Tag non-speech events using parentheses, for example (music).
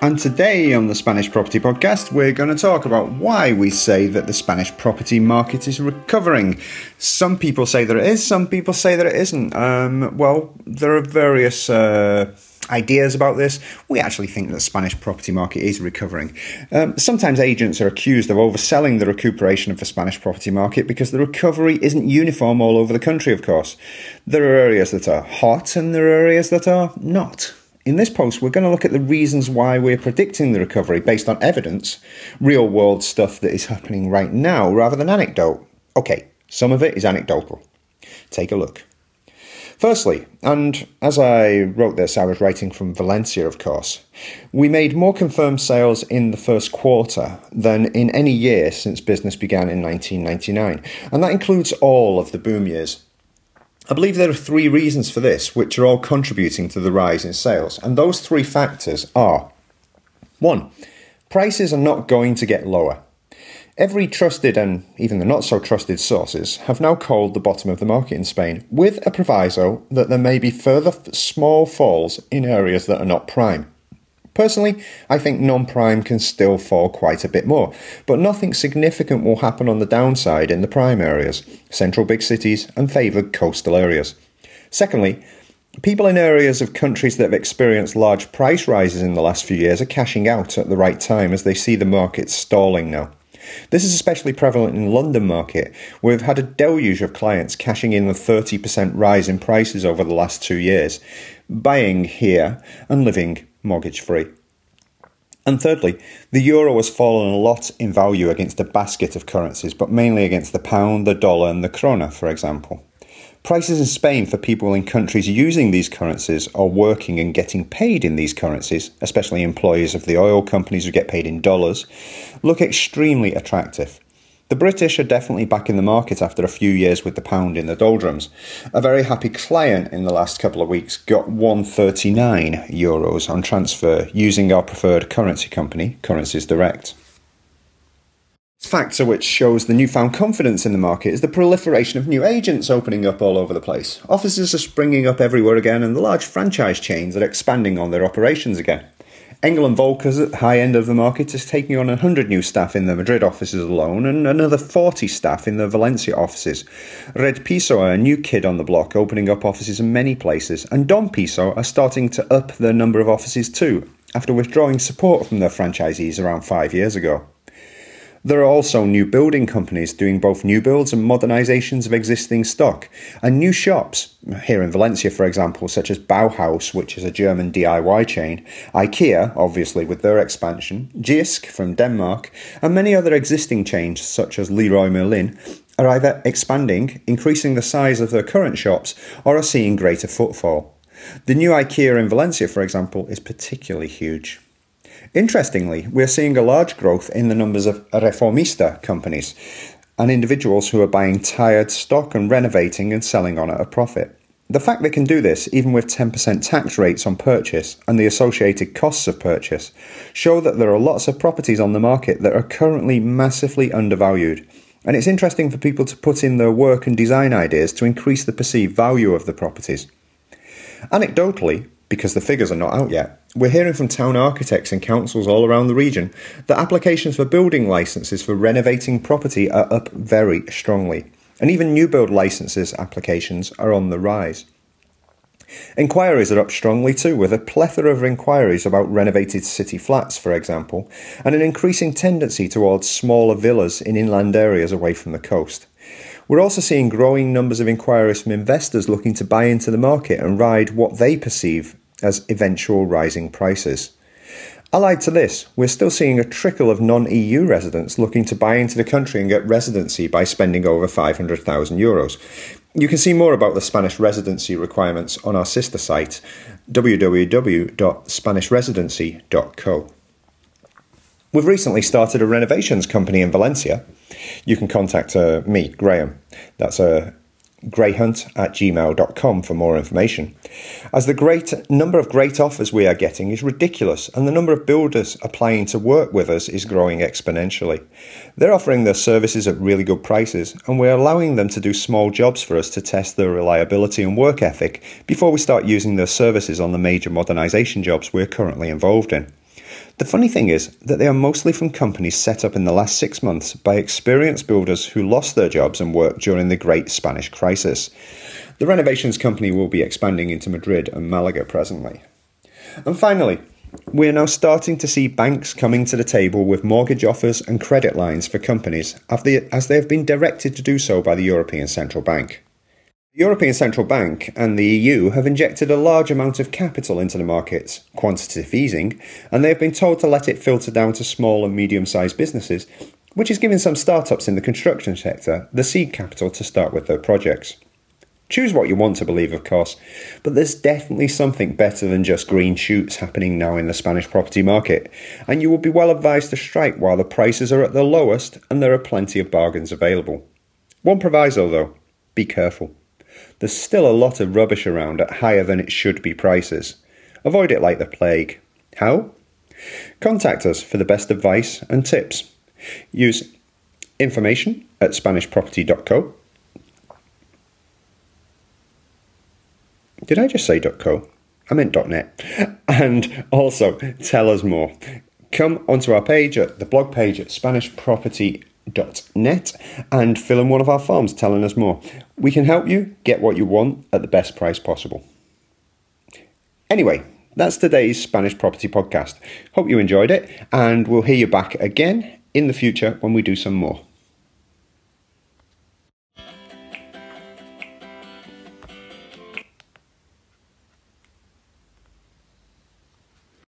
And today on the Spanish Property Podcast, we're going to talk about why we say that the Spanish property market is recovering. Some people say that it is, some people say that it isn't. Um, well, there are various. Uh, ideas about this. We actually think that the Spanish property market is recovering. Um, sometimes agents are accused of overselling the recuperation of the Spanish property market because the recovery isn't uniform all over the country, of course. There are areas that are hot and there are areas that are not. In this post, we're going to look at the reasons why we're predicting the recovery based on evidence, real world stuff that is happening right now, rather than anecdote. Okay, some of it is anecdotal. Take a look. Firstly, and as I wrote this, I was writing from Valencia, of course, we made more confirmed sales in the first quarter than in any year since business began in 1999, and that includes all of the boom years. I believe there are three reasons for this, which are all contributing to the rise in sales, and those three factors are 1. Prices are not going to get lower. Every trusted and even the not so trusted sources have now called the bottom of the market in Spain, with a proviso that there may be further small falls in areas that are not prime. Personally, I think non prime can still fall quite a bit more, but nothing significant will happen on the downside in the prime areas, central big cities, and favoured coastal areas. Secondly, people in areas of countries that have experienced large price rises in the last few years are cashing out at the right time as they see the market stalling now. This is especially prevalent in the London market, where we've had a deluge of clients cashing in the 30% rise in prices over the last two years, buying here and living mortgage free. And thirdly, the euro has fallen a lot in value against a basket of currencies, but mainly against the pound, the dollar, and the krona, for example. Prices in Spain for people in countries using these currencies or working and getting paid in these currencies, especially employees of the oil companies who get paid in dollars, look extremely attractive. The British are definitely back in the market after a few years with the pound in the doldrums. A very happy client in the last couple of weeks got 139 euros on transfer using our preferred currency company, Currencies Direct. Factor which shows the newfound confidence in the market is the proliferation of new agents opening up all over the place. Offices are springing up everywhere again, and the large franchise chains are expanding on their operations again. Engel & Volkers at the high end of the market is taking on 100 new staff in the Madrid offices alone and another 40 staff in the Valencia offices. Redpiso are a new kid on the block, opening up offices in many places, and Donpiso are starting to up their number of offices too, after withdrawing support from their franchisees around five years ago. There are also new building companies doing both new builds and modernizations of existing stock, and new shops, here in Valencia, for example, such as Bauhaus, which is a German DIY chain, IKEA, obviously with their expansion, Jysk from Denmark, and many other existing chains such as Leroy Merlin, are either expanding, increasing the size of their current shops, or are seeing greater footfall. The new IKEA in Valencia, for example, is particularly huge. Interestingly, we're seeing a large growth in the numbers of reformista companies and individuals who are buying tired stock and renovating and selling on at a profit. The fact they can do this, even with 10% tax rates on purchase and the associated costs of purchase, show that there are lots of properties on the market that are currently massively undervalued. And it's interesting for people to put in their work and design ideas to increase the perceived value of the properties. Anecdotally, because the figures are not out yet, we're hearing from town architects and councils all around the region that applications for building licenses for renovating property are up very strongly, and even new build licenses applications are on the rise. Inquiries are up strongly too, with a plethora of inquiries about renovated city flats, for example, and an increasing tendency towards smaller villas in inland areas away from the coast. We're also seeing growing numbers of inquiries from investors looking to buy into the market and ride what they perceive as eventual rising prices. Allied to this, we're still seeing a trickle of non EU residents looking to buy into the country and get residency by spending over 500,000 euros. You can see more about the Spanish residency requirements on our sister site, www.spanishresidency.co. We've recently started a renovations company in Valencia. You can contact uh, me, Graham. That's a uh, greyhunt at gmail.com for more information. As the great number of great offers we are getting is ridiculous, and the number of builders applying to work with us is growing exponentially. They're offering their services at really good prices, and we're allowing them to do small jobs for us to test their reliability and work ethic before we start using their services on the major modernisation jobs we're currently involved in. The funny thing is that they are mostly from companies set up in the last six months by experienced builders who lost their jobs and work during the Great Spanish Crisis. The renovations company will be expanding into Madrid and Malaga presently. And finally, we are now starting to see banks coming to the table with mortgage offers and credit lines for companies as they have been directed to do so by the European Central Bank. European Central Bank and the EU have injected a large amount of capital into the markets, quantitative easing, and they have been told to let it filter down to small and medium sized businesses, which is giving some startups in the construction sector the seed capital to start with their projects. Choose what you want to believe, of course, but there's definitely something better than just green shoots happening now in the Spanish property market, and you will be well advised to strike while the prices are at their lowest and there are plenty of bargains available. One proviso though be careful. There's still a lot of rubbish around at higher than it should be prices. Avoid it like the plague. How? Contact us for the best advice and tips. Use information at SpanishProperty.co. Did I just say .co? I meant .net. (laughs) And also, tell us more. Come onto our page at the blog page at SpanishProperty.co net and fill in one of our forms telling us more. We can help you get what you want at the best price possible. Anyway, that's today's Spanish Property Podcast. Hope you enjoyed it, and we'll hear you back again in the future when we do some more.